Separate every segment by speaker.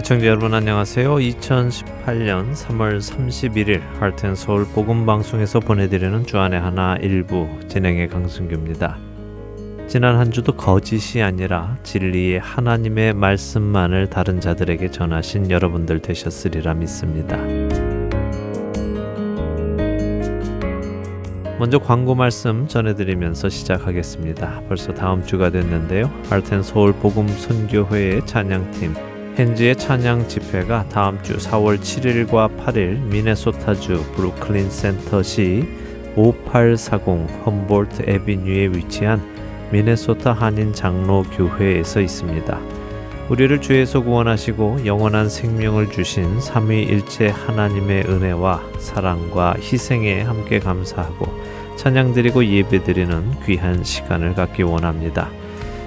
Speaker 1: 애청자 여러분 안녕하세요. 2018년 3월 31일 할텐 서울 복음 방송에서 보내드리는 주안의 하나 일부 진행의 강승규입니다. 지난 한 주도 거짓이 아니라 진리의 하나님의 말씀만을 다른 자들에게 전하신 여러분들 되셨으리라 믿습니다. 먼저 광고 말씀 전해드리면서 시작하겠습니다. 벌써 다음 주가 됐는데요. 할텐 서울 복음 선교회의 찬양팀 헨지의 찬양 집회가 다음 주 4월 7일과 8일 미네소타주 브루클린 센터시 5840 험볼트 에비뉴에 위치한 미네소타 한인 장로 교회에서 있습니다. 우리를 주에서 구원하시고 영원한 생명을 주신 삼위일체 하나님의 은혜와 사랑과 희생에 함께 감사하고 찬양드리고 예배드리는 귀한 시간을 갖기 원합니다.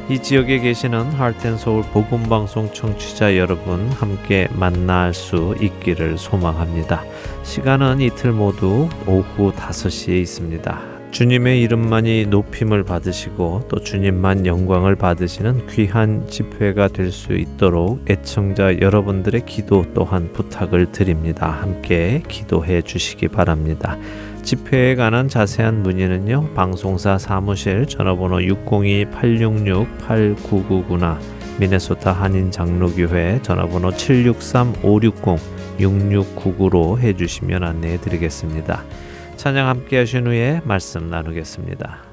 Speaker 1: 이 지역에 계시는 하트앤서울 복음방송 청취자 여러분 함께 만날 수 있기를 소망합니다. 시간은 이틀 모두 오후 5시에 있습니다. 주님의 이름만이 높임을 받으시고 또 주님만 영광을 받으시는 귀한 집회가 될 수 있도록 애청자 여러분들의 기도 또한 부탁을 드립니다. 함께 기도해 주시기 바랍니다. 집회에 관한 자세한 문의는요. 방송사 사무실 전화번호 602-866-8999나 미네소타 한인 장로교회 전화번호 763-560-6699로 해주시면 안내해 드리겠습니다. 찬양 함께 하신 후에 말씀 나누겠습니다.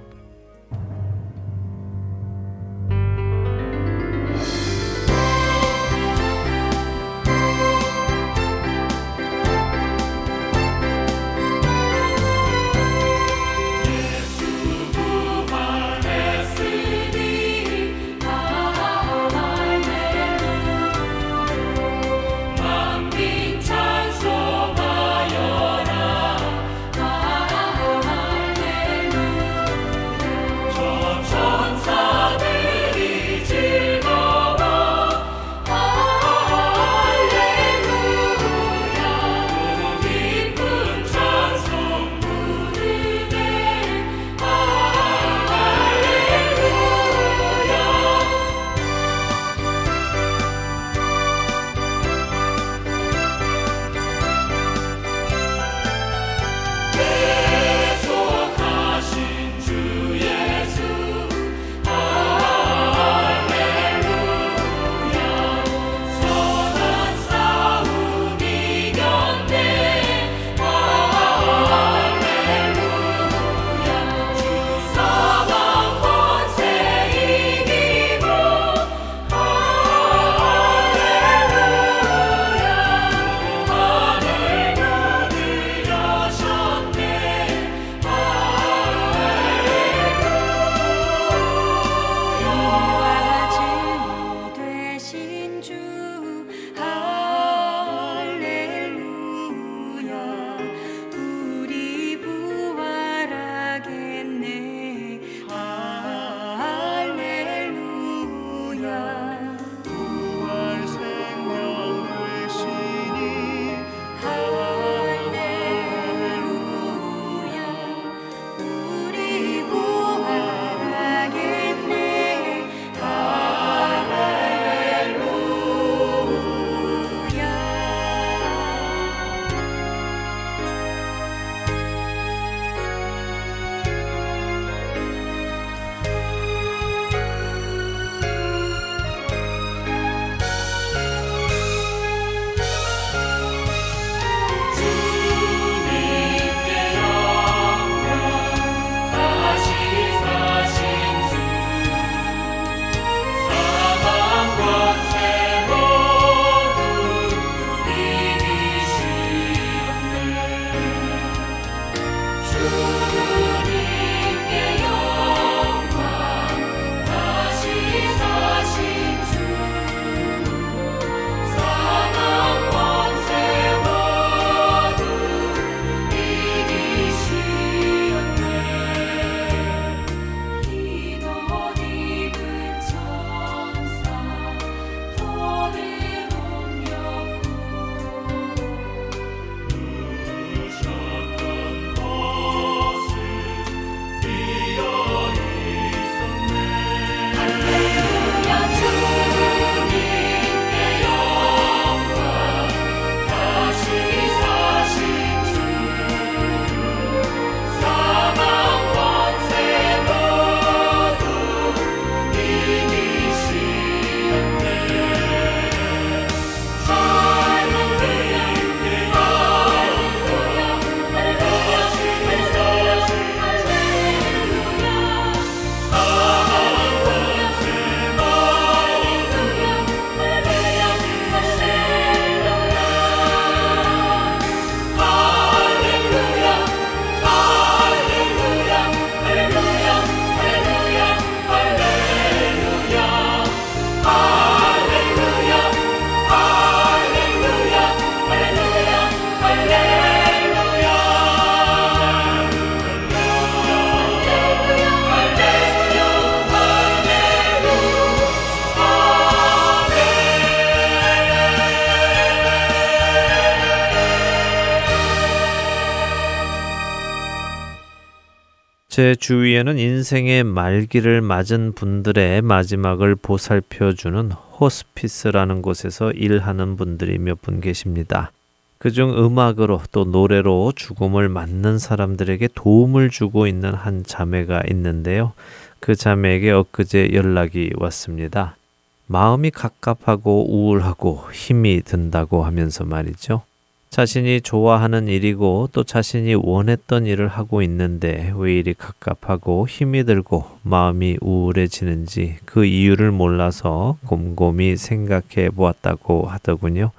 Speaker 1: 제 주위에는 인생의 말기를 맞은 분들의 마지막을 보살펴주는 호스피스라는 곳에서 일하는 분들이 몇 분 계십니다. 그중 음악으로 또 노래로 죽음을 맞는 사람들에게 도움을 주고 있는 한 자매가 있는데요. 그 자매에게 엊그제 연락이 왔습니다. 마음이 갑갑하고 우울하고 힘이 든다고 하면서 말이죠. 자신이 좋아하는 일이고 또 자신이 원했던 일을 하고 있는데 왜 이리 갑갑하고 힘이 들고 마음이 우울해지는지 그 이유를 몰라서 곰곰이 생각해 보았다고 하더군요.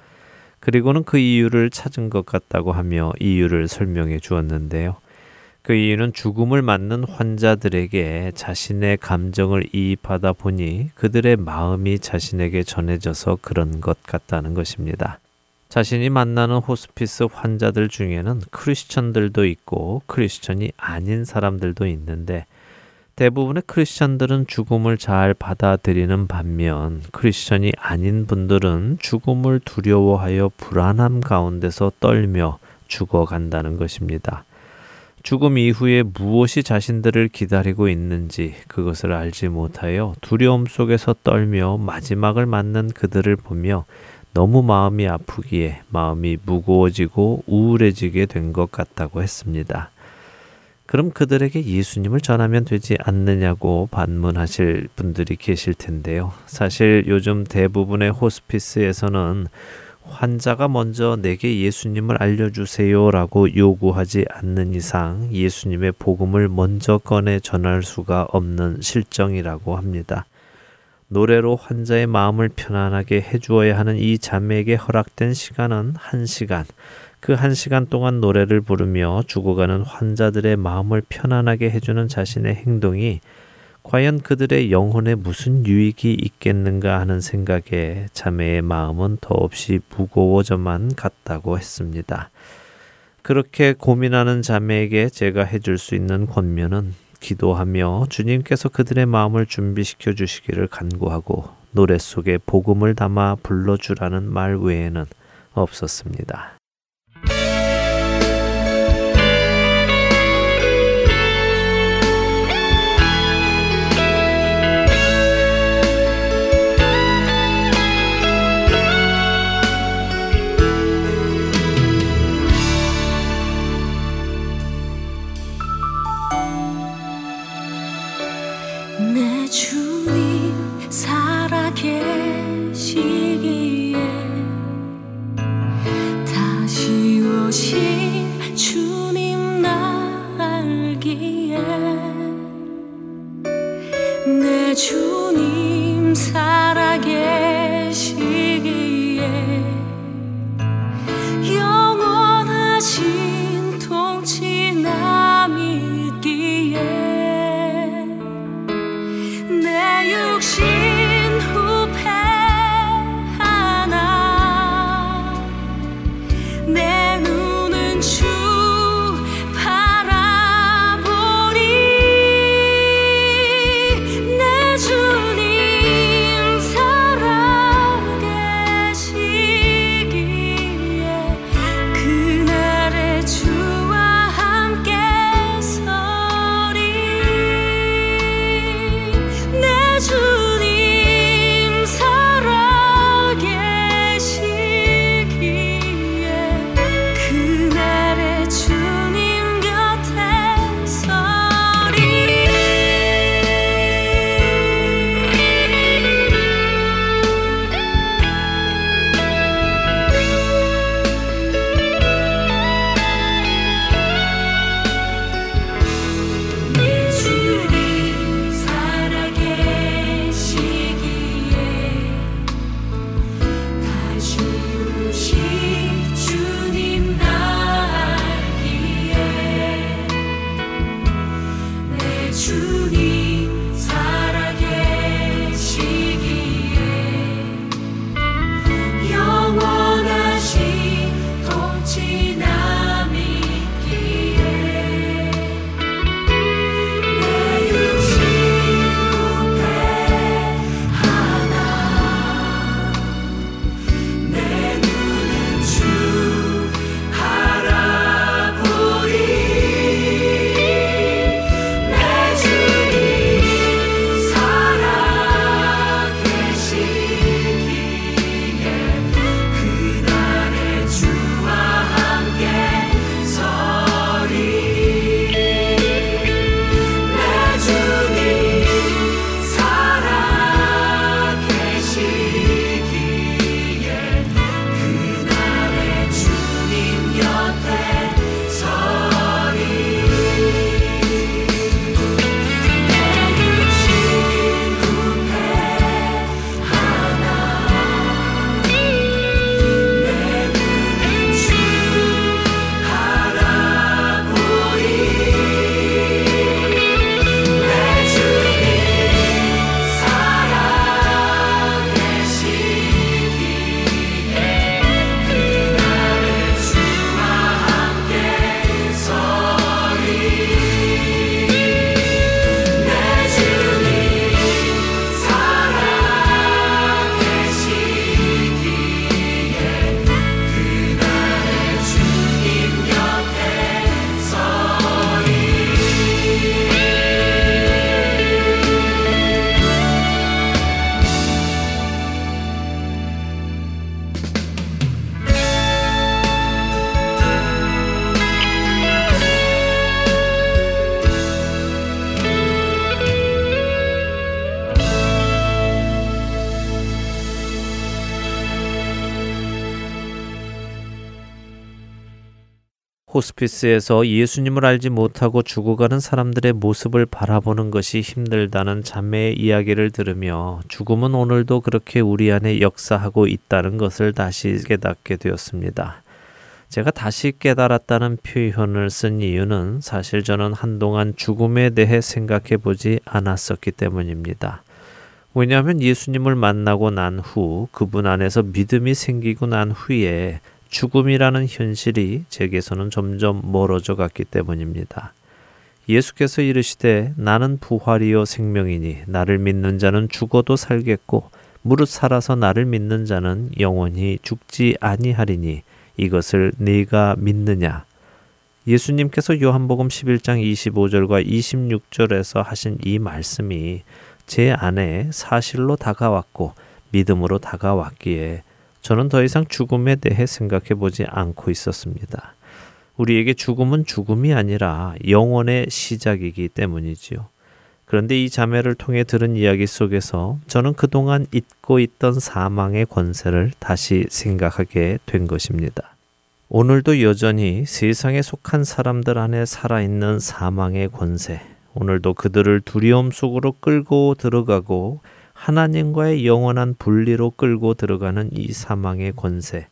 Speaker 1: 그리고는 그 이유를 찾은 것 같다고 하며 이유를 설명해 주었는데요. 그 이유는 죽음을 맞는 환자들에게 자신의 감정을 이입하다 보니 그들의 마음이 자신에게 전해져서 그런 것 같다는 것입니다. 자신이 만나는 호스피스 환자들 중에는 크리스천들도 있고 크리스천이 아닌 사람들도 있는데 대부분의 크리스천들은 죽음을 잘 받아들이는 반면 크리스천이 아닌 분들은 죽음을 두려워하여 불안함 가운데서 떨며 죽어간다는 것입니다. 죽음 이후에 무엇이 자신들을 기다리고 있는지 그것을 알지 못하여 두려움 속에서 떨며 마지막을 맞는 그들을 보며 너무 마음이 아프기에 마음이 무거워지고 우울해지게 된 것 같다고 했습니다. 그럼 그들에게 예수님을 전하면 되지 않느냐고 반문하실 분들이 계실 텐데요. 사실 요즘 대부분의 호스피스에서는 환자가 먼저 내게 예수님을 알려주세요라고 요구하지 않는 이상 예수님의 복음을 먼저 꺼내 전할 수가 없는 실정이라고 합니다. 노래로 환자의 마음을 편안하게 해주어야 하는 이 자매에게 허락된 시간은 한 시간. 그한 시간 동안 노래를 부르며 죽어가는 환자들의 마음을 편안하게 해주는 자신의 행동이 과연 그들의 영혼에 무슨 유익이 있겠는가 하는 생각에 자매의 마음은 더없이 무거워져만 갔다고 했습니다. 그렇게 고민하는 자매에게 제가 해줄 수 있는 권면은 기도하며 주님께서 그들의 마음을 준비시켜 주시기를 간구하고 노래 속에 복음을 담아 불러주라는 말 외에는 없었습니다. 호스피스에서 예수님을 알지 못하고 죽어가는 사람들의 모습을 바라보는 것이 힘들다는 자매의 이야기를 들으며 죽음은 오늘도 그렇게 우리 안에 역사하고 있다는 것을 다시 깨닫게 되었습니다. 제가 다시 깨달았다는 표현을 쓴 이유는 사실 저는 한동안 죽음에 대해 생각해 보지 않았었기 때문입니다. 왜냐하면 예수님을 만나고 난 후 그분 안에서 믿음이 생기고 난 후에 죽음이라는 현실이 제게서는 점점 멀어져 갔기 때문입니다. 예수께서 이르시되 나는 부활이요 생명이니 나를 믿는 자는 죽어도 살겠고 무릇 살아서 나를 믿는 자는 영원히 죽지 아니하리니 이것을 네가 믿느냐 예수님께서 요한복음 11장 25절과 26절에서 하신 이 말씀이 제 안에 사실로 다가왔고 믿음으로 다가왔기에 저는 더 이상 죽음에 대해 생각해 보지 않고 있었습니다. 우리에게 죽음은 죽음이 아니라 영원의 시작이기 때문이지요. 그런데 이 자매를 통해 들은 이야기 속에서 저는 그동안 잊고 있던 사망의 권세를 다시 생각하게 된 것입니다. 오늘도 여전히 세상에 속한 사람들 안에 살아있는 사망의 권세, 오늘도 그들을 두려움 속으로 끌고 들어가고 하나님과의 영원한 분리로 끌고 들어가는 이 사망의 권세.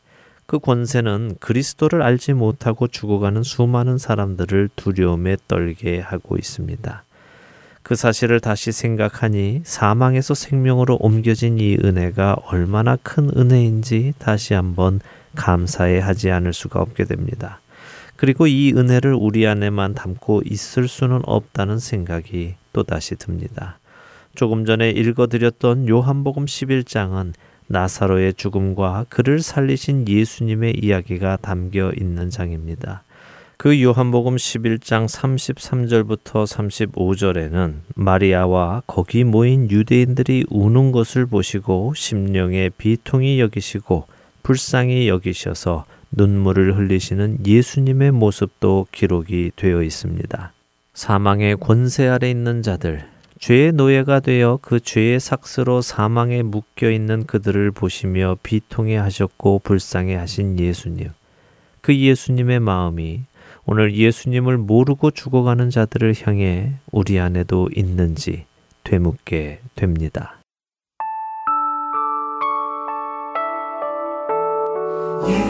Speaker 1: 그 권세는 그리스도를 알지 못하고 죽어가는 수많은 사람들을 두려움에 떨게 하고 있습니다. 그 사실을 다시 생각하니 사망에서 생명으로 옮겨진 이 은혜가 얼마나 큰 은혜인지 다시 한번 감사해 하지 않을 수가 없게 됩니다. 그리고 이 은혜를 우리 안에만 담고 있을 수는 없다는 생각이 또 다시 듭니다. 조금 전에 읽어드렸던 요한복음 11장은 나사로의 죽음과 그를 살리신 예수님의 이야기가 담겨 있는 장입니다. 그 요한복음 11장 33절부터 35절에는 마리아와 거기 모인 유대인들이 우는 것을 보시고 심령에 비통이 여기시고 불쌍히 여기셔서 눈물을 흘리시는 예수님의 모습도 기록이 되어 있습니다. 사망의 권세 아래 있는 자들, 죄의 노예가 되어 그 죄의 삭스로 사망에 묶여 있는 그들을 보시며 비통해 하셨고 불쌍해 하신 예수님. 그 예수님의 마음이 오늘 예수님을 모르고 죽어가는 자들을 향해 우리 안에도 있는지 되묻게 됩니다.
Speaker 2: 예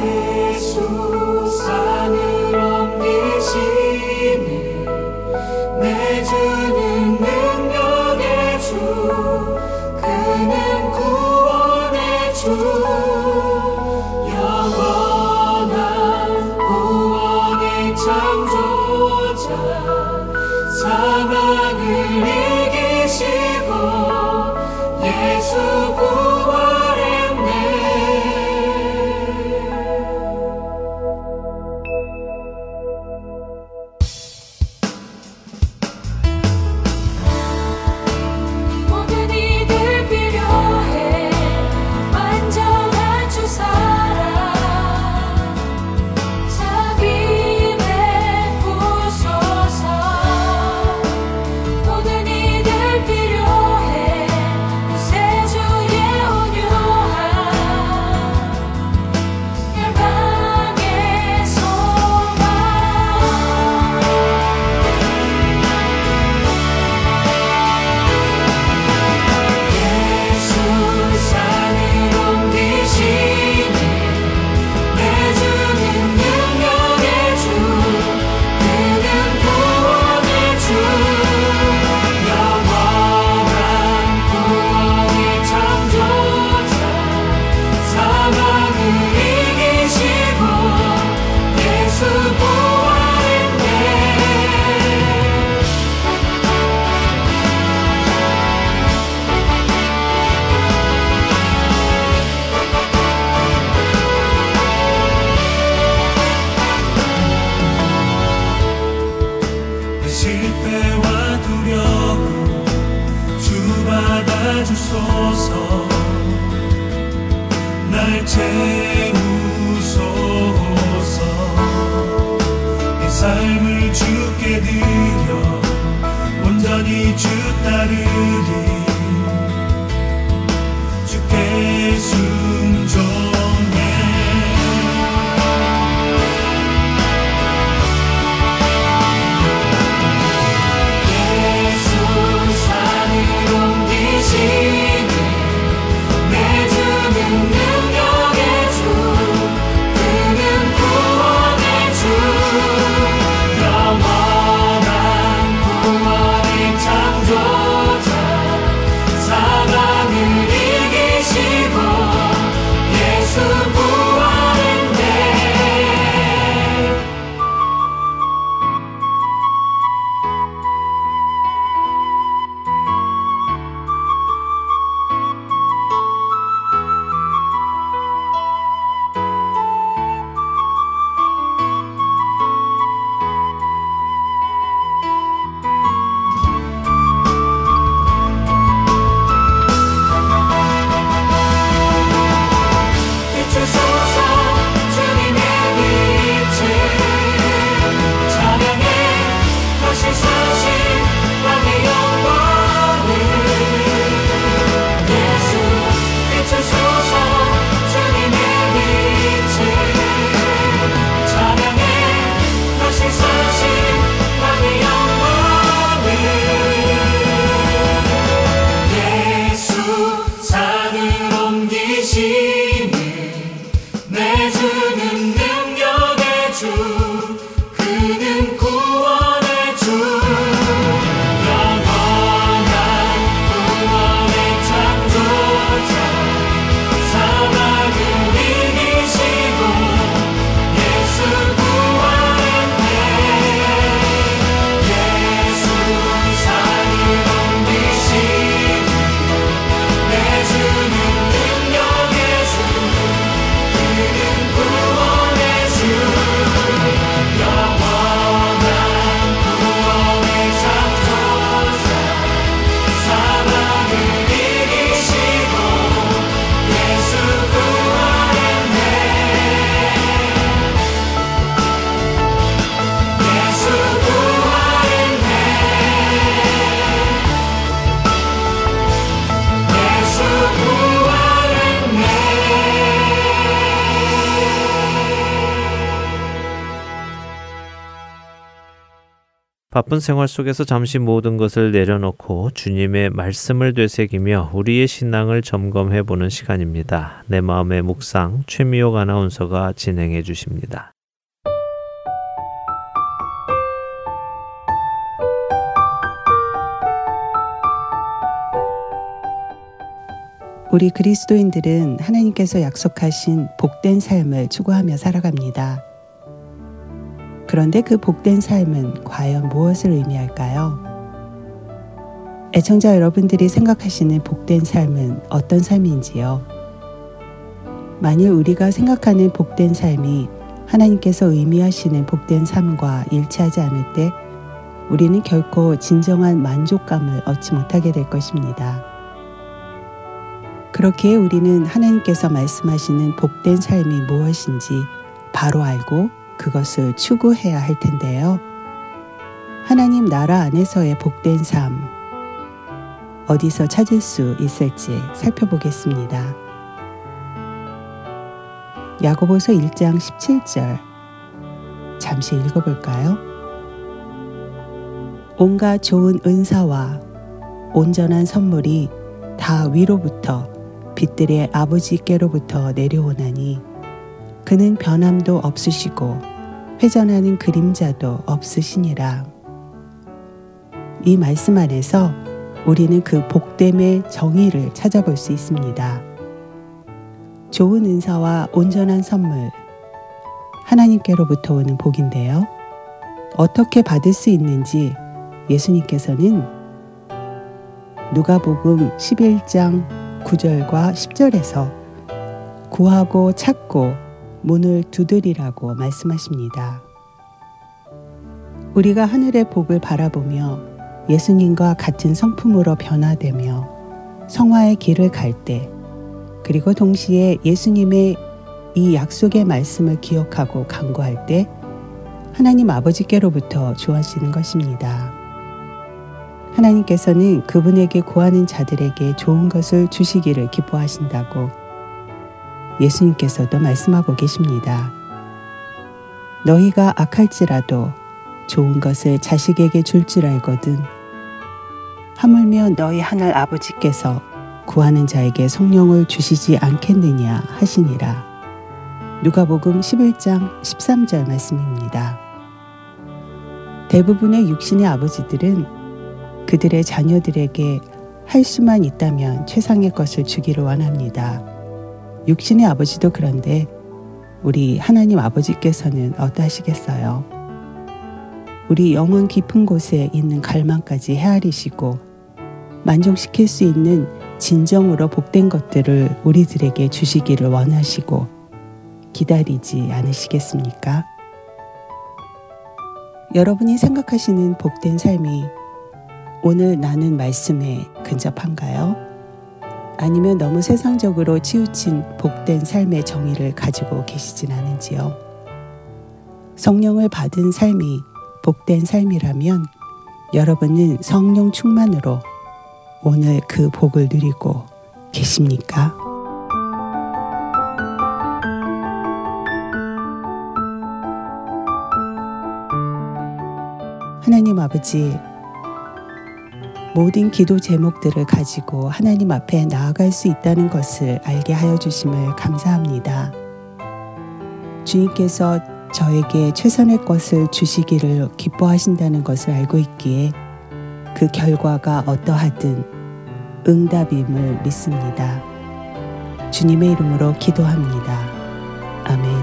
Speaker 1: 바쁜 생활 속에서 잠시 모든 것을 내려놓고 주님의 말씀을 되새기며 우리의 신앙을 점검해 보는 시간입니다. 내 마음의 묵상 최미옥 아나운서가 진행해 주십니다.
Speaker 3: 우리 그리스도인들은 하나님께서 약속하신 복된 삶을 추구하며 살아갑니다. 그런데 그 복된 삶은 과연 무엇을 의미할까요? 애청자 여러분들이 생각하시는 복된 삶은 어떤 삶인지요? 만일 우리가 생각하는 복된 삶이 하나님께서 의미하시는 복된 삶과 일치하지 않을 때 우리는 결코 진정한 만족감을 얻지 못하게 될 것입니다. 그렇게 우리는 하나님께서 말씀하시는 복된 삶이 무엇인지 바로 알고 그것을 추구해야 할 텐데요. 하나님 나라 안에서의 복된 삶, 어디서 찾을 수 있을지 살펴보겠습니다. 야고보서 1장 17절 잠시 읽어볼까요? 온갖 좋은 은사와 온전한 선물이 다 위로부터 빛들의 아버지께로부터 내려오나니 그는 변함도 없으시고 회전하는 그림자도 없으시니라. 이 말씀 안에서 우리는 그 복됨의 정의를 찾아볼 수 있습니다. 좋은 은사와 온전한 선물, 하나님께로부터 오는 복인데요. 어떻게 받을 수 있는지 예수님께서는 누가복음 11장 9절과 10절에서 구하고 찾고 문을 두드리라고 말씀하십니다. 우리가 하늘의 복을 바라보며 예수님과 같은 성품으로 변화되며 성화의 길을 갈 때, 그리고 동시에 예수님의 이 약속의 말씀을 기억하고 강구할 때 하나님 아버지께로부터 주어지는 것입니다. 하나님께서는 그분에게 구하는 자들에게 좋은 것을 주시기를 기뻐하신다고 예수님께서도 말씀하고 계십니다. 너희가 악할지라도 좋은 것을 자식에게 줄 줄 알거든. 하물며 너희 하늘 아버지께서 구하는 자에게 성령을 주시지 않겠느냐 하시니라. 누가복음 11장 13절 말씀입니다. 대부분의 육신의 아버지들은 그들의 자녀들에게 할 수만 있다면 최상의 것을 주기를 원합니다. 육신의 아버지도 그런데 우리 하나님 아버지께서는 어떠하시겠어요? 우리 영혼 깊은 곳에 있는 갈망까지 헤아리시고 만족시킬 수 있는 진정으로 복된 것들을 우리들에게 주시기를 원하시고 기다리지 않으시겠습니까? 여러분이 생각하시는 복된 삶이 오늘 나는 말씀에 근접한가요? 아니면 너무 세상적으로 치우친 복된 삶의 정의를 가지고 계시진 않은지요. 성령을 받은 삶이 복된 삶이라면 여러분은 성령 충만으로 오늘 그 복을 누리고 계십니까? 하나님 아버지, 모든 기도 제목들을 가지고 하나님 앞에 나아갈 수 있다는 것을 알게 하여 주심을 감사합니다. 주님께서 저에게 최선의 것을 주시기를 기뻐하신다는 것을 알고 있기에 그 결과가 어떠하든 응답임을 믿습니다. 주님의 이름으로 기도합니다. 아멘.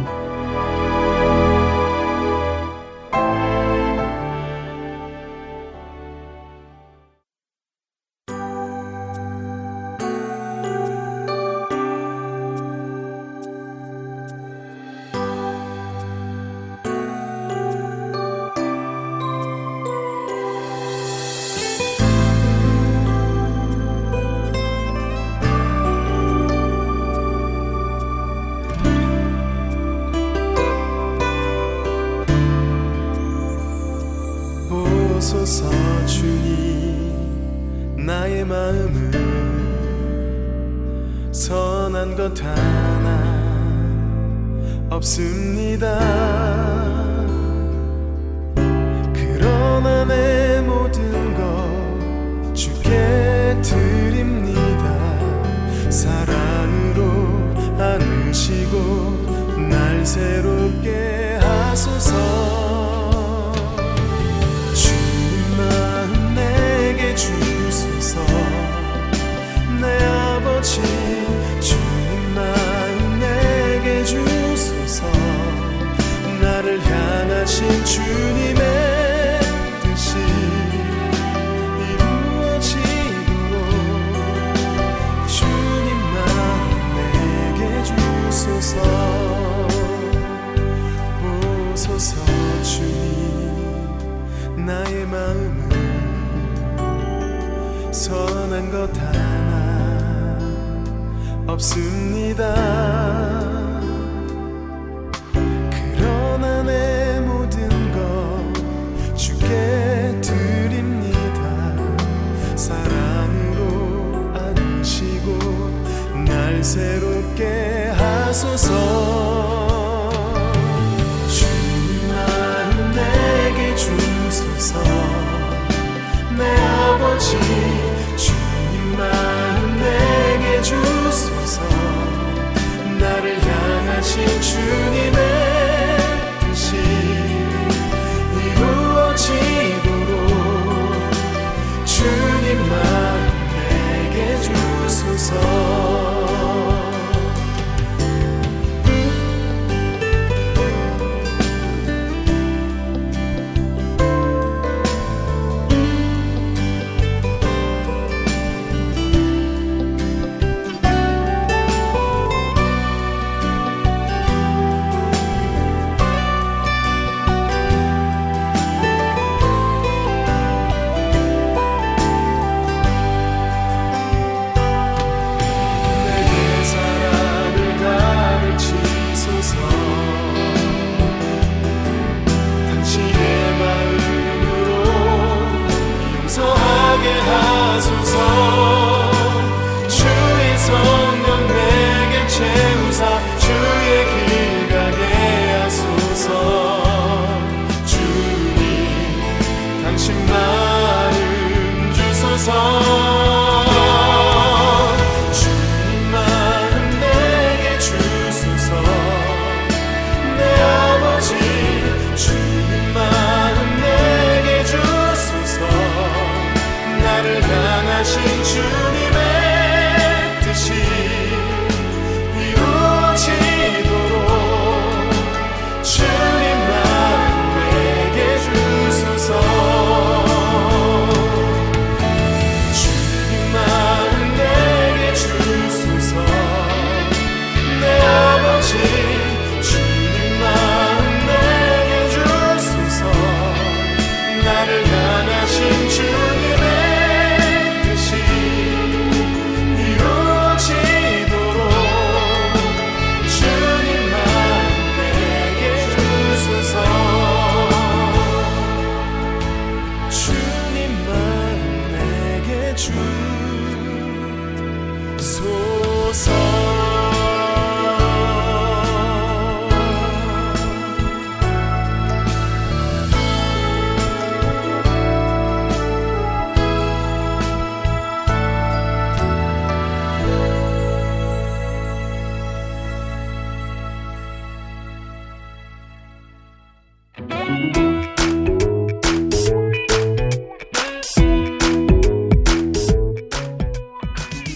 Speaker 4: 하시고 날 새롭게 하소서. 없습니다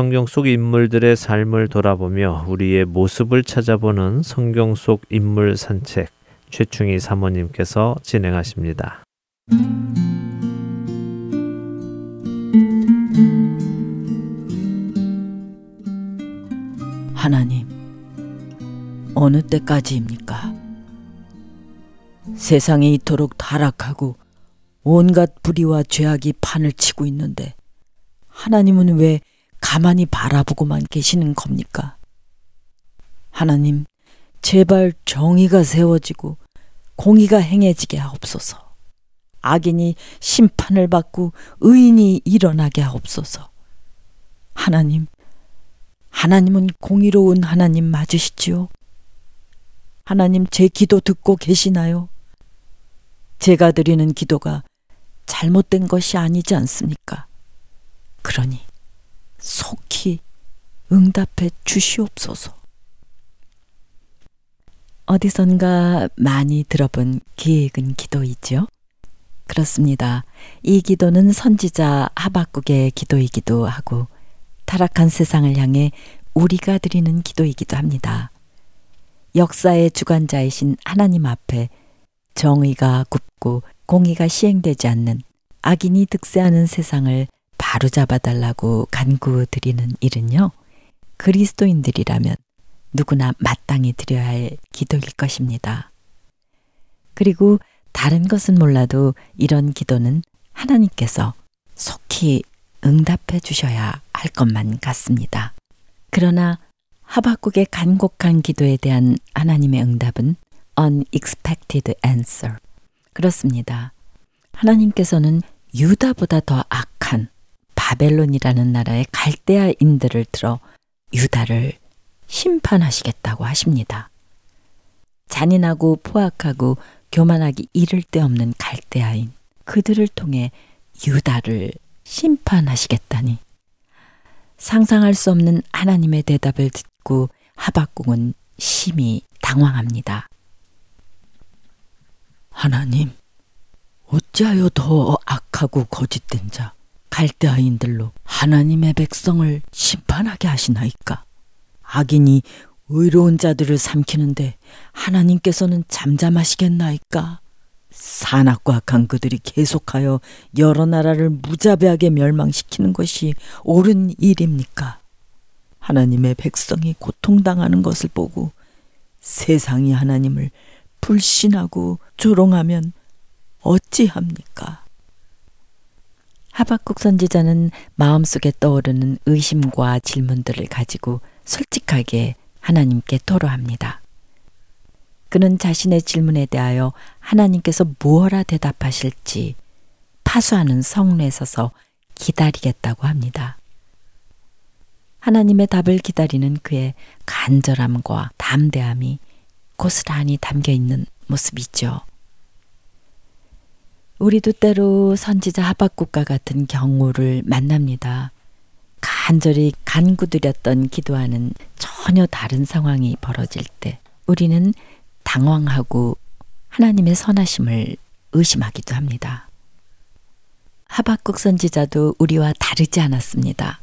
Speaker 1: 성경 속 인물들의 삶을 돌아보며 우리의 모습을 찾아보는 성경 속 인물 산책 최충희 사모님께서 진행하십니다.
Speaker 5: 하나님, 어느 때까지입니까? 세상이 이토록 타락하고 온갖 불의와 죄악이 판을 치고 있는데 하나님은 왜 가만히 바라보고만 계시는 겁니까? 하나님, 제발 정의가 세워지고 공의가 행해지게 하옵소서. 악인이 심판을 받고 의인이 일어나게 하옵소서. 하나님, 하나님은 공의로운 하나님 맞으시지요? 하나님 제 기도 듣고 계시나요? 제가 드리는 기도가 잘못된 것이 아니지 않습니까? 그러니 속히 응답해 주시옵소서. 어디선가 많이 들어본 기획은 기도이지요? 그렇습니다. 이 기도는 선지자 하박국의 기도이기도 하고 타락한 세상을 향해 우리가 드리는 기도이기도 합니다. 역사의 주관자이신 하나님 앞에 정의가 굽고 공의가 시행되지 않는 악인이 득세하는 세상을 바로잡아 달라고 간구 드리는 일은요. 그리스도인들이라면 누구나 마땅히 드려야 할 기도일 것입니다. 그리고 다른 것은 몰라도 이런 기도는 하나님께서 속히 응답해 주셔야 할 것만 같습니다. 그러나 하박국의 간곡한 기도에 대한 하나님의 응답은 unexpected answer. 그렇습니다. 하나님께서는 유다보다 더 악한 바벨론이라는 나라의 갈대아인들을 들어 유다를 심판하시겠다고 하십니다. 잔인하고 포악하고 교만하기 이를 데 없는 갈대아인 그들을 통해 유다를 심판하시겠다니 상상할 수 없는 하나님의 대답을 듣고 하박국은 심히 당황합니다. 하나님, 어찌하여 더 악하고 거짓된 자 갈대아인들로 하나님의 백성을 심판하게 하시나이까? 악인이 의로운 자들을 삼키는데 하나님께서는 잠잠하시겠나이까? 산악과 악한 그들이 계속하여 여러 나라를 무자비하게 멸망시키는 것이 옳은 일입니까? 하나님의 백성이 고통당하는 것을 보고 세상이 하나님을 불신하고 조롱하면 어찌합니까? 하박국 선지자는 마음속에 떠오르는 의심과 질문들을 가지고 솔직하게 하나님께 토로합니다. 그는 자신의 질문에 대하여 하나님께서 무엇라 대답하실지 파수하는 성내에 서서 기다리겠다고 합니다. 하나님의 답을 기다리는 그의 간절함과 담대함이 고스란히 담겨 있는 모습이죠. 우리도 때로 선지자 하박국과 같은 경우를 만납니다. 간절히 간구드렸던 기도와는 전혀 다른 상황이 벌어질 때 우리는 당황하고 하나님의 선하심을 의심하기도 합니다. 하박국 선지자도 우리와 다르지 않았습니다.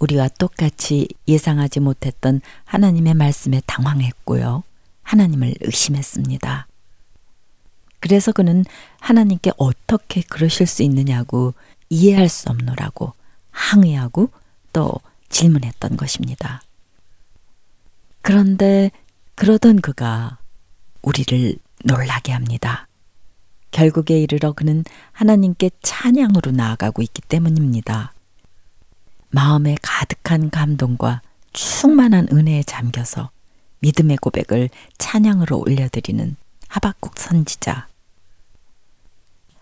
Speaker 5: 우리와 똑같이 예상하지 못했던 하나님의 말씀에 당황했고요. 하나님을 의심했습니다. 그래서 그는 하나님께 어떻게 그러실 수 있느냐고 이해할 수 없노라고 항의하고 또 질문했던 것입니다. 그런데 그러던 그가 우리를 놀라게 합니다. 결국에 이르러 그는 하나님께 찬양으로 나아가고 있기 때문입니다. 마음에 가득한 감동과 충만한 은혜에 잠겨서 믿음의 고백을 찬양으로 올려드리는 하박국 선지자.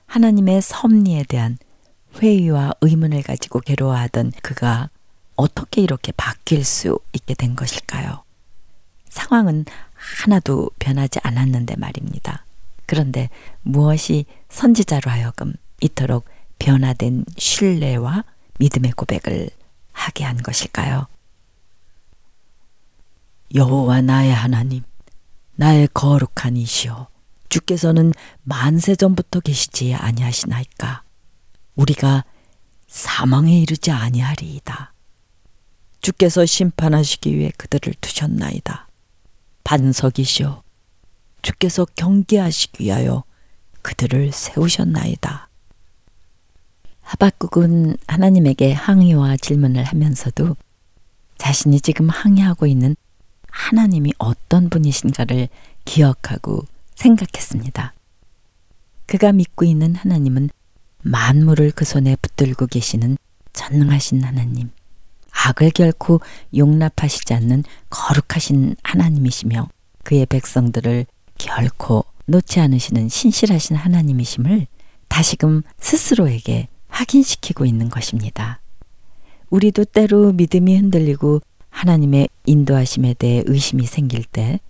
Speaker 5: 하나님의 섭리에 대한 회의와 의문을 가지고 괴로워하던 그가 어떻게 이렇게 바뀔 수 있게 된 것일까요? 상황은 하나도 변하지 않았는데 말입니다. 그런데 무엇이 선지자로 하여금 이토록 변화된 신뢰와 믿음의 고백을 하게 한 것일까요? 여호와 나의 하나님, 나의 거룩한 이시여, 주께서는 만세 전부터 계시지 아니하시나이까? 우리가 사망에 이르지 아니하리이다. 주께서 심판하시기 위해 그들을 두셨나이다. 반석이시여 주께서 경계하시기 위하여 그들을 세우셨나이다. 하박국은 하나님에게 항의와 질문을 하면서도 자신이 지금 항의하고 있는 하나님이 어떤 분이신가를 기억하고 생각했습니다. 그가 믿고 있는 하나님은 만물을 그 손에 붙들고 계시는 전능하신 하나님, 악을 결코 용납하시지 않는 거룩하신 하나님이시며 그의 백성들을 결코 놓지 않으시는 신실하신 하나님이심을 다시금 스스로에게 확인시키고 있는 것입니다. 우리도 때로 믿음이 흔들리고 하나님의 인도하심에 대해 의심이 생길 때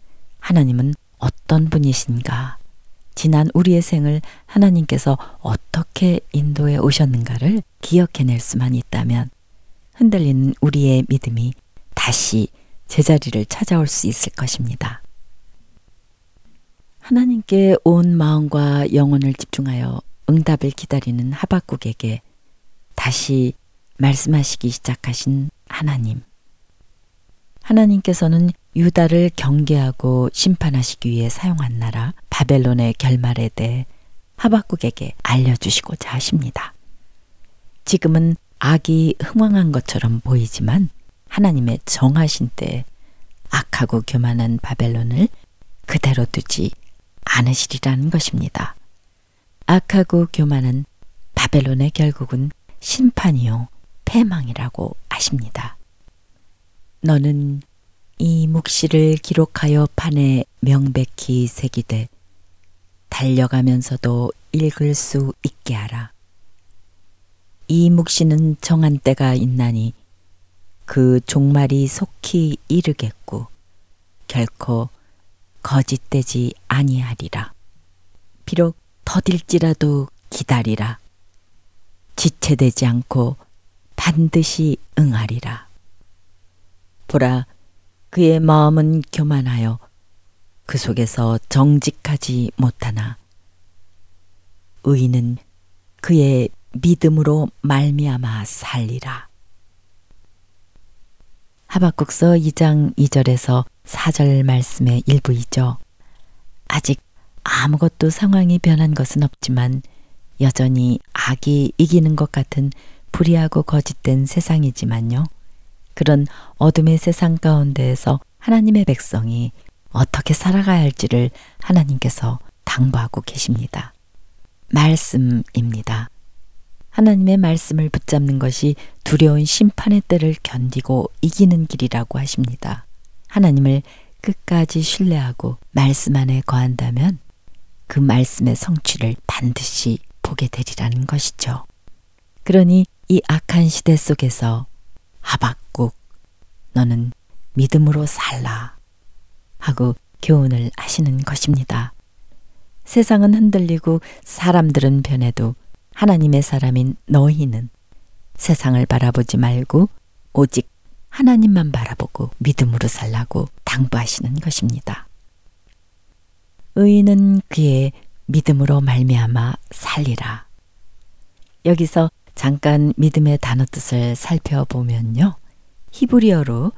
Speaker 5: 하나님은 어떤 분이신가? 지난 우리의 생을 하나님께서 어떻게 인도해 오셨는가를 기억해낼 수만 있다면 흔들리는 우리의 믿음이 다시 제자리를 찾아올 수 있을 것입니다. 하나님께 온 마음과 영혼을 집중하여 응답을 기다리는 하박국에게 다시 말씀하시기 시작하신 하나님. 하나님께서는 유다를 경계하고 심판하시기 위해 사용한 나라 바벨론의 결말에 대해 하박국에게 알려주시고자 하십니다. 지금은 악이 흥왕한 것처럼 보이지만 하나님의 정하신 때 악하고 교만한 바벨론을 그대로 두지 않으시리라는 것입니다. 악하고 교만한 바벨론의 결국은 심판이요, 패망이라고 하십니다. 너는 이 묵시를 기록하여 판에 명백히 새기되 달려가면서도 읽을 수 있게 하라. 이 묵시는 정한 때가 있나니 그 종말이 속히 이르겠고 결코 거짓되지 아니하리라. 비록 더딜지라도 기다리라. 지체되지 않고 반드시 응하리라. 보라, 그의 마음은 교만하여 그 속에서 정직하지 못하나 의인은 그의 믿음으로 말미암아 살리라. 하박국서 2장 2절에서 4절 말씀의 일부이죠. 아직 아무것도 상황이 변한 것은 없지만 여전히 악이 이기는 것 같은 불의하고 거짓된 세상이지만요. 그런 어둠의 세상 가운데에서 하나님의 백성이 어떻게 살아가야 할지를 하나님께서 당부하고 계십니다. 말씀입니다. 하나님의 말씀을 붙잡는 것이 두려운 심판의 때를 견디고 이기는 길이라고 하십니다. 하나님을 끝까지 신뢰하고 말씀 안에 거한다면 그 말씀의 성취를 반드시 보게 되리라는 것이죠. 그러니 이 악한 시대 속에서 하박국, 너는 믿음으로 살라 하고 교훈을 하시는 것입니다. 세상은 흔들리고 사람들은 변해도 하나님의 사람인 너희는 세상을 바라보지 말고 오직 하나님만 바라보고 믿음으로 살라고 당부하시는 것입니다. 의인은 그의 믿음으로 말미암아 살리라. 여기서 잠깐 믿음의 단어 뜻을 살펴보면요. 히브리어로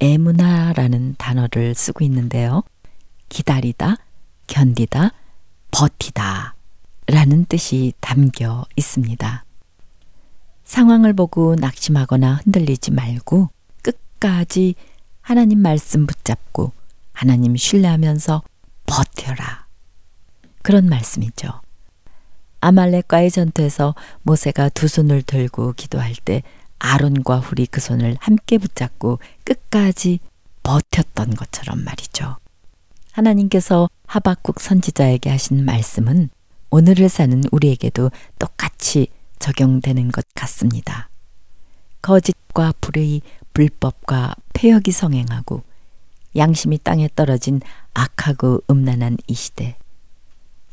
Speaker 5: 에무나라는 단어를 쓰고 있는데요. 기다리다, 견디다, 버티다 라는 뜻이 담겨 있습니다. 상황을 보고 낙심하거나 흔들리지 말고 끝까지 하나님 말씀 붙잡고 하나님 신뢰하면서 버텨라. 그런 말씀이죠. 아말렉과의 전투에서 모세가 두 손을 들고 기도할 때 아론과 훌이 그 손을 함께 붙잡고 끝까지 버텼던 것처럼 말이죠. 하나님께서 하박국 선지자에게 하신 말씀은 오늘을 사는 우리에게도 똑같이 적용되는 것 같습니다. 거짓과 불의, 불법과 폐역이 성행하고 양심이 땅에 떨어진 악하고 음란한 이 시대.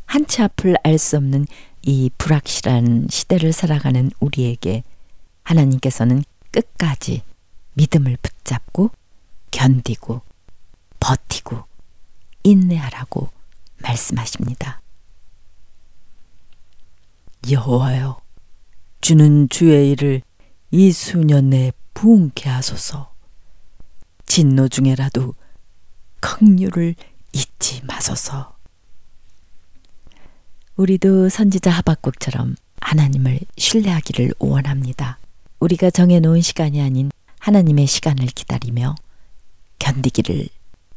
Speaker 5: 한치 앞을 알 수 없는 이 불확실한 시대를 살아가는 우리에게 하나님께서는 끝까지 믿음을 붙잡고 견디고 버티고 인내하라고 말씀하십니다. 여호와여, 주는 주의 일을 이 수년 내에 부흥케 하소서. 진노 중에라도 긍휼을 잊지 마소서. 우리도 선지자 하박국처럼 하나님을 신뢰하기를 원합니다. 우리가 정해놓은 시간이 아닌 하나님의 시간을 기다리며 견디기를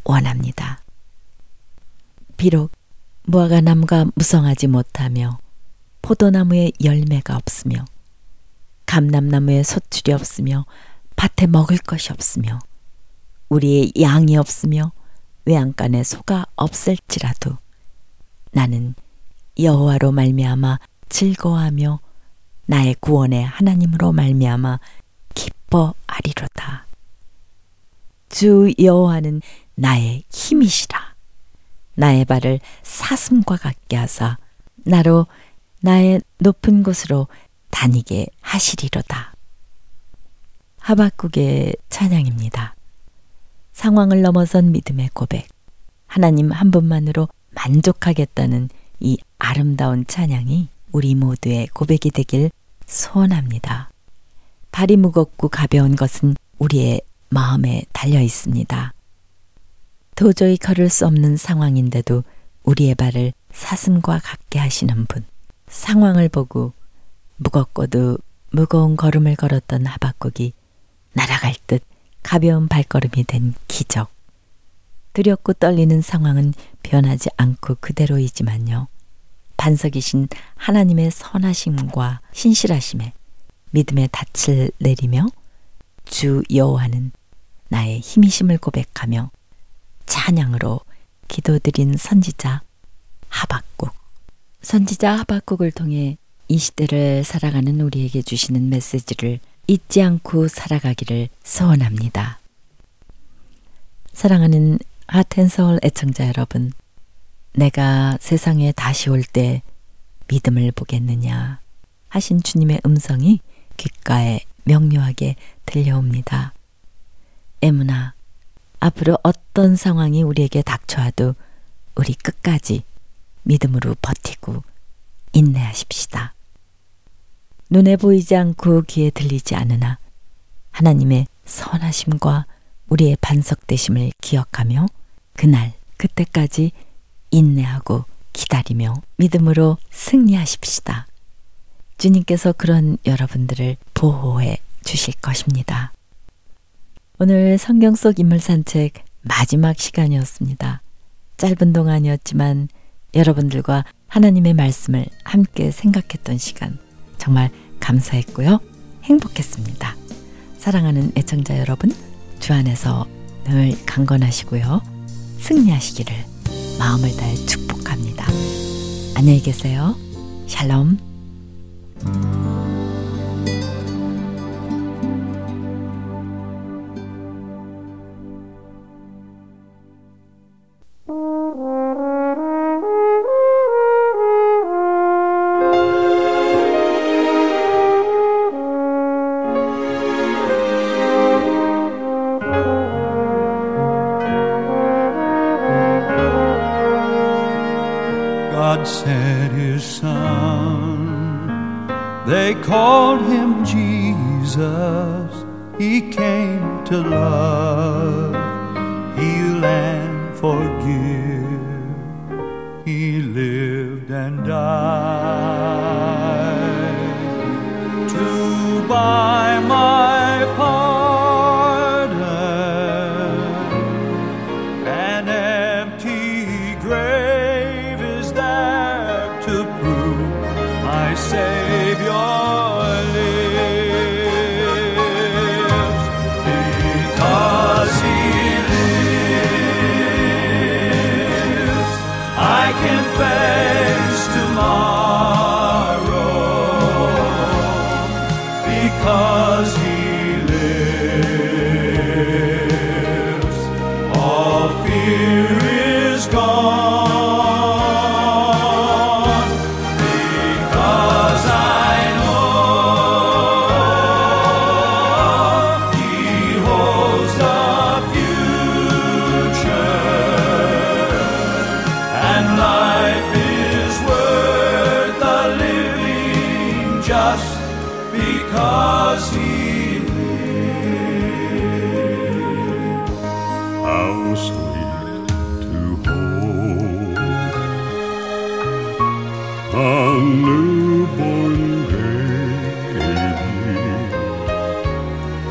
Speaker 5: 원합니다. 비록 무화과 나무가 무성하지 못하며 포도나무에 열매가 없으며 감람나무에 소출이 없으며 밭에 먹을 것이 없으며 우리의 양이 없으며 외양간에 소가 없을지라도 나는 여호와로 말미암아 즐거워하며 나의 구원의 하나님으로 말미암아 기뻐하리로다. 주 여호와는 나의 힘이시라. 나의 발을 사슴과 같게 하사 나로 나의 높은 곳으로 다니게 하시리로다. 하박국의 찬양입니다. 상황을 넘어선 믿음의 고백. 하나님 한 분만으로 만족하겠다는 이 아름다운 찬양이 우리 모두의 고백이 되길 소원합니다. 발이 무겁고 가벼운 것은 우리의 마음에 달려 있습니다. 도저히 걸을 수 없는 상황인데도 우리의 발을 사슴과 같게 하시는 분. 상황을 보고 무겁고도 무거운 걸음을 걸었던 하박국이 날아갈 듯 가벼운 발걸음이 된 기적. 두렵고 떨리는 상황은 변하지 않고 그대로이지만요. 반석이신 하나님의 선하심과 신실하심에 믿음의 닻을 내리며 주 여호와는 나의 힘이심을 고백하며 찬양으로 기도드린 선지자 하박국. 선지자 하박국을 통해 이 시대를 살아가는 우리에게 주시는 메시지를 잊지 않고 살아가기를 소원합니다. 사랑하는 하텐서울 애청자 여러분, 내가 세상에 다시 올 때 믿음을 보겠느냐 하신 주님의 음성이 귓가에 명료하게 들려옵니다. 에무나, 앞으로 어떤 상황이 우리에게 닥쳐와도 우리 끝까지 믿음으로 버티고 인내하십시다. 눈에 보이지 않고 귀에 들리지 않으나 하나님의 선하심과 우리의 반석되심을 기억하며 그날 그때까지 인내하고 기다리며 믿음으로 승리하십시다. 주님께서 그런 여러분들을 보호해 주실 것입니다. 오늘 성경 속 인물 산책 마지막 시간이었습니다. 짧은 동안이었지만 여러분들과 하나님의 말씀을 함께 생각했던 시간 정말 감사했고요. 행복했습니다. 사랑하는 애청자 여러분, 주 안에서 늘 강건하시고요. 승리하시기를 마음을 다해 축복합니다. 안녕히 계세요. 샬롬.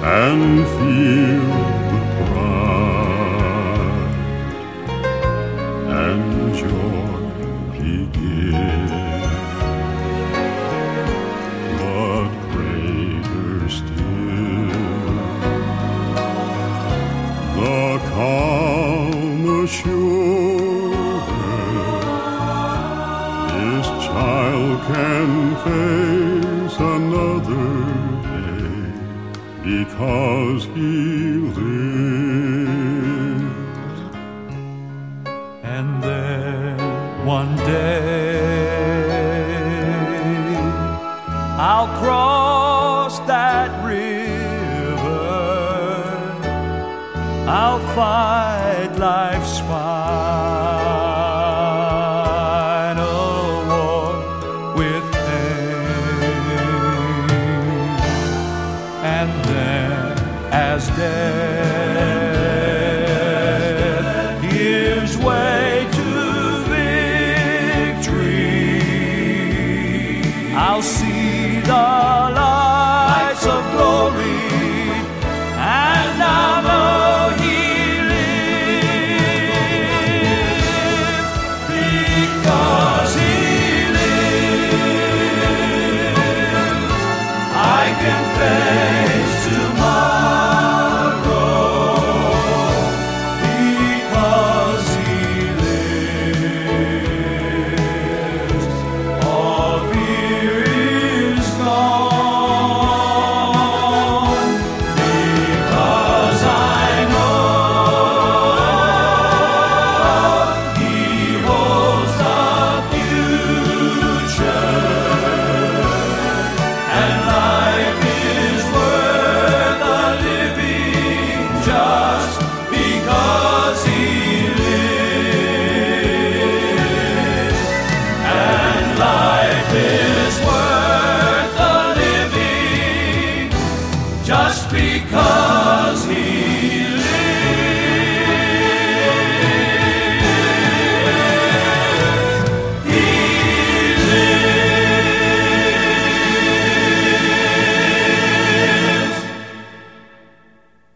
Speaker 6: And
Speaker 7: feel because he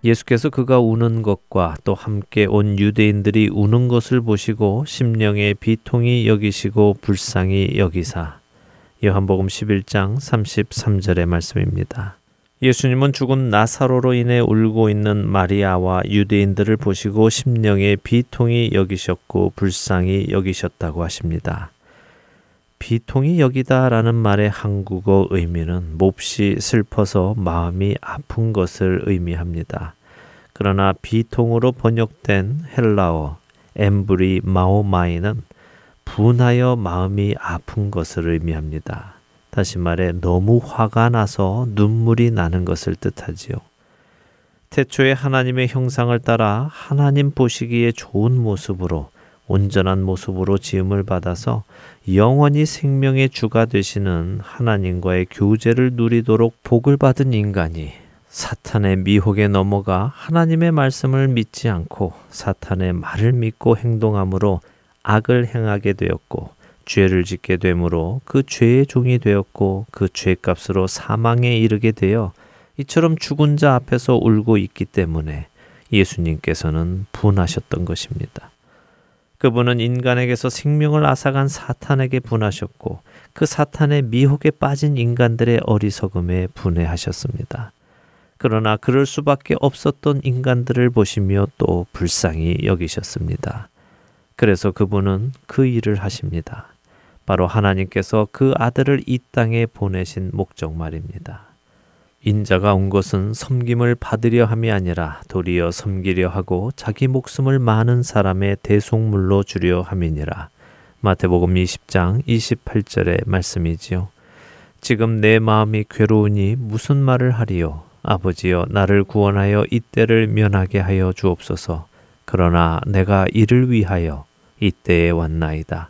Speaker 1: 예수께서 그가 우는 것과 또 함께 온 유대인들이 우는 것을 보시고 심령의 비통이 여기시고 불쌍히 여기사 요한복음 11장 33절의 말씀입니다. 예수님은 죽은 나사로로 인해 울고 있는 마리아와 유대인들을 보시고 심령의 비통이 여기셨고 불쌍히 여기셨다고 하십니다. 비통이 여기다라는 말의 한국어 의미는 몹시 슬퍼서 마음이 아픈 것을 의미합니다. 그러나 비통으로 번역된 헬라어 엠브리 마오마이는 분하여 마음이 아픈 것을 의미합니다. 다시 말해 너무 화가 나서 눈물이 나는 것을 뜻하지요. 태초에 하나님의 형상을 따라 하나님 보시기에 좋은 모습으로 온전한 모습으로 지음을 받아서 영원히 생명의 주가 되시는 하나님과의 교제를 누리도록 복을 받은 인간이 사탄의 미혹에 넘어가 하나님의 말씀을 믿지 않고 사탄의 말을 믿고 행동함으로 악을 행하게 되었고 죄를 짓게 되므로 그 죄의 종이 되었고 그 죄값으로 사망에 이르게 되어 이처럼 죽은 자 앞에서 울고 있기 때문에 예수님께서는 분하셨던 것입니다. 그분은 인간에게서 생명을 앗아간 사탄에게 분하셨고 그 사탄의 미혹에 빠진 인간들의 어리석음에 분해하셨습니다. 그러나 그럴 수밖에 없었던 인간들을 보시며 또 불쌍히 여기셨습니다. 그래서 그분은 그 일을 하십니다. 바로 하나님께서 그 아들을 이 땅에 보내신 목적 말입니다. 인자가 온 것은 섬김을 받으려 함이 아니라 도리어 섬기려 하고 자기 목숨을 많은 사람의 대속물로 주려 함이니라. 마태복음 20장 28절의 말씀이지요. 지금 내 마음이 괴로우니 무슨 말을 하리요? 아버지여 나를 구원하여 이때를 면하게 하여 주옵소서. 그러나 내가 이를 위하여 이때에 왔나이다.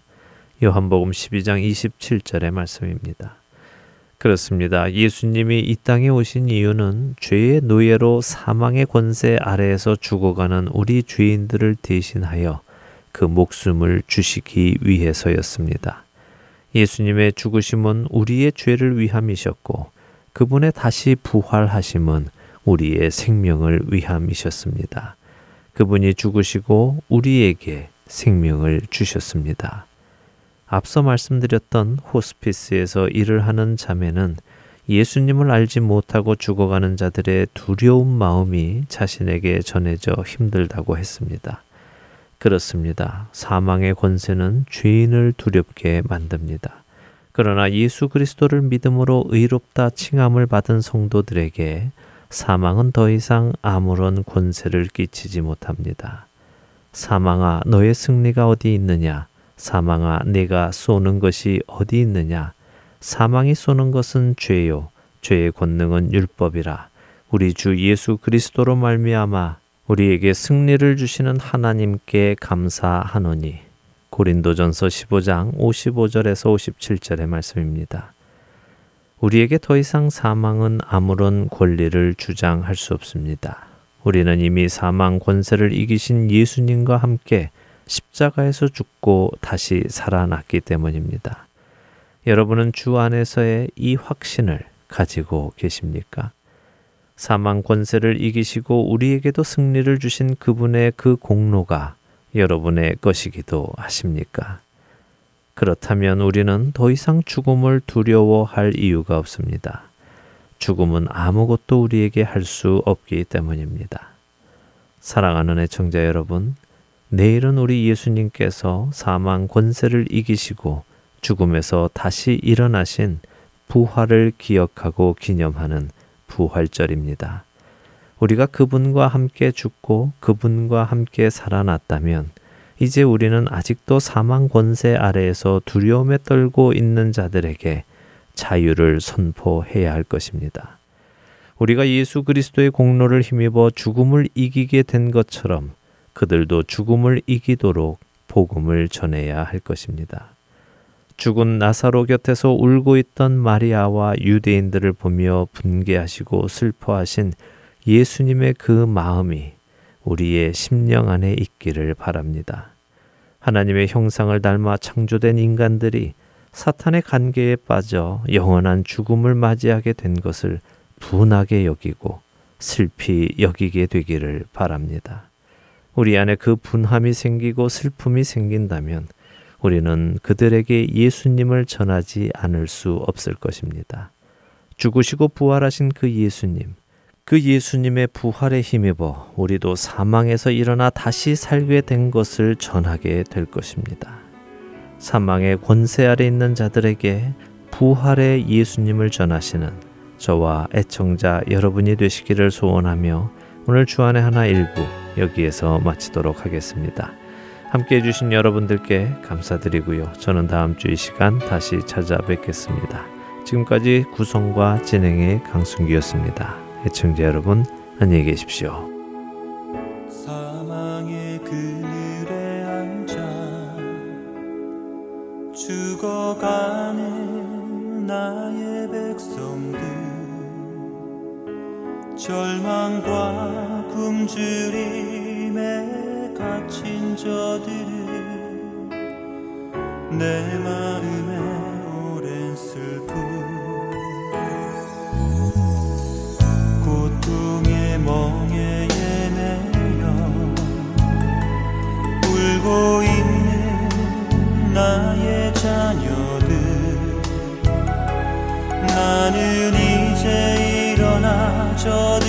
Speaker 1: 요한복음 12장 27절의 말씀입니다. 그렇습니다. 예수님이 이 땅에 오신 이유는 죄의 노예로 사망의 권세 아래에서 죽어가는 우리 죄인들을 대신하여 그 목숨을 주시기 위해서였습니다. 예수님의 죽으심은 우리의 죄를 위함이셨고 그분의 다시 부활하심은 우리의 생명을 위함이셨습니다. 그분이 죽으시고 우리에게 생명을 주셨습니다. 앞서 말씀드렸던 호스피스에서 일을 하는 자매는 예수님을 알지 못하고 죽어가는 자들의 두려운 마음이 자신에게 전해져 힘들다고 했습니다. 그렇습니다. 사망의 권세는 죄인을 두렵게 만듭니다. 그러나 예수 그리스도를 믿음으로 의롭다 칭함을 받은 성도들에게 사망은 더 이상 아무런 권세를 끼치지 못합니다. 사망아, 너의 승리가 어디 있느냐? 사망아, 내가 쏘는 것이 어디 있느냐? 사망이 쏘는 것은 죄요. 죄의 권능은 율법이라. 우리 주 예수 그리스도로 말미암아 우리에게 승리를 주시는 하나님께 감사하노니. 고린도전서 15장 55절에서 57절의 말씀입니다. 우리에게 더 이상 사망은 아무런 권리를 주장할 수 없습니다. 우리는 이미 사망 권세를 이기신 예수님과 함께 십자가에서 죽고 다시 살아났기 때문입니다. 여러분은 주 안에서의 이 확신을 가지고 계십니까? 사망 권세를 이기시고 우리에게도 승리를 주신 그분의 그 공로가 여러분의 것이기도 하십니까? 그렇다면 우리는 더 이상 죽음을 두려워할 이유가 없습니다. 죽음은 아무것도 우리에게 할 수 없기 때문입니다. 사랑하는 애청자 여러분, 내일은 우리 예수님께서 사망 권세를 이기시고 죽음에서 다시 일어나신 부활을 기억하고 기념하는 부활절입니다. 우리가 그분과 함께 죽고 그분과 함께 살아났다면 이제 우리는 아직도 사망 권세 아래에서 두려움에 떨고 있는 자들에게 자유를 선포해야 할 것입니다. 우리가 예수 그리스도의 공로를 힘입어 죽음을 이기게 된 것처럼 그들도 죽음을 이기도록 복음을 전해야 할 것입니다. 죽은 나사로 곁에서 울고 있던 마리아와 유대인들을 보며 분개하시고 슬퍼하신 예수님의 그 마음이 우리의 심령 안에 있기를 바랍니다. 하나님의 형상을 닮아 창조된 인간들이 사탄의 관계에 빠져 영원한 죽음을 맞이하게 된 것을 분하게 여기고 슬피 여기게 되기를 바랍니다. 우리 안에 그 분함이 생기고 슬픔이 생긴다면 우리는 그들에게 예수님을 전하지 않을 수 없을 것입니다. 죽으시고 부활하신 그 예수님, 그 예수님의 부활에 힘입어 우리도 사망에서 일어나 다시 살게 된 것을 전하게 될 것입니다. 사망의 권세 아래 있는 자들에게 부활의 예수님을 전하시는 저와 애청자 여러분이 되시기를 소원하며 오늘 주안의 하나 일부 여기에서 마치도록 하겠습니다. 함께 해주신 여러분들께 감사드리고요. 저는 다음 주 이 시간 다시 찾아뵙겠습니다. 지금까지 구성과 진행의 강순기였습니다. 애청자 여러분, 안녕히 계십시오.
Speaker 2: 사망의 그늘에 앉아 죽어가는 나의 백성들 절망과 굶주림에 갇힌 저들을 내 마음 울고 있는 나의 자녀들. 나는 이제 일어나 저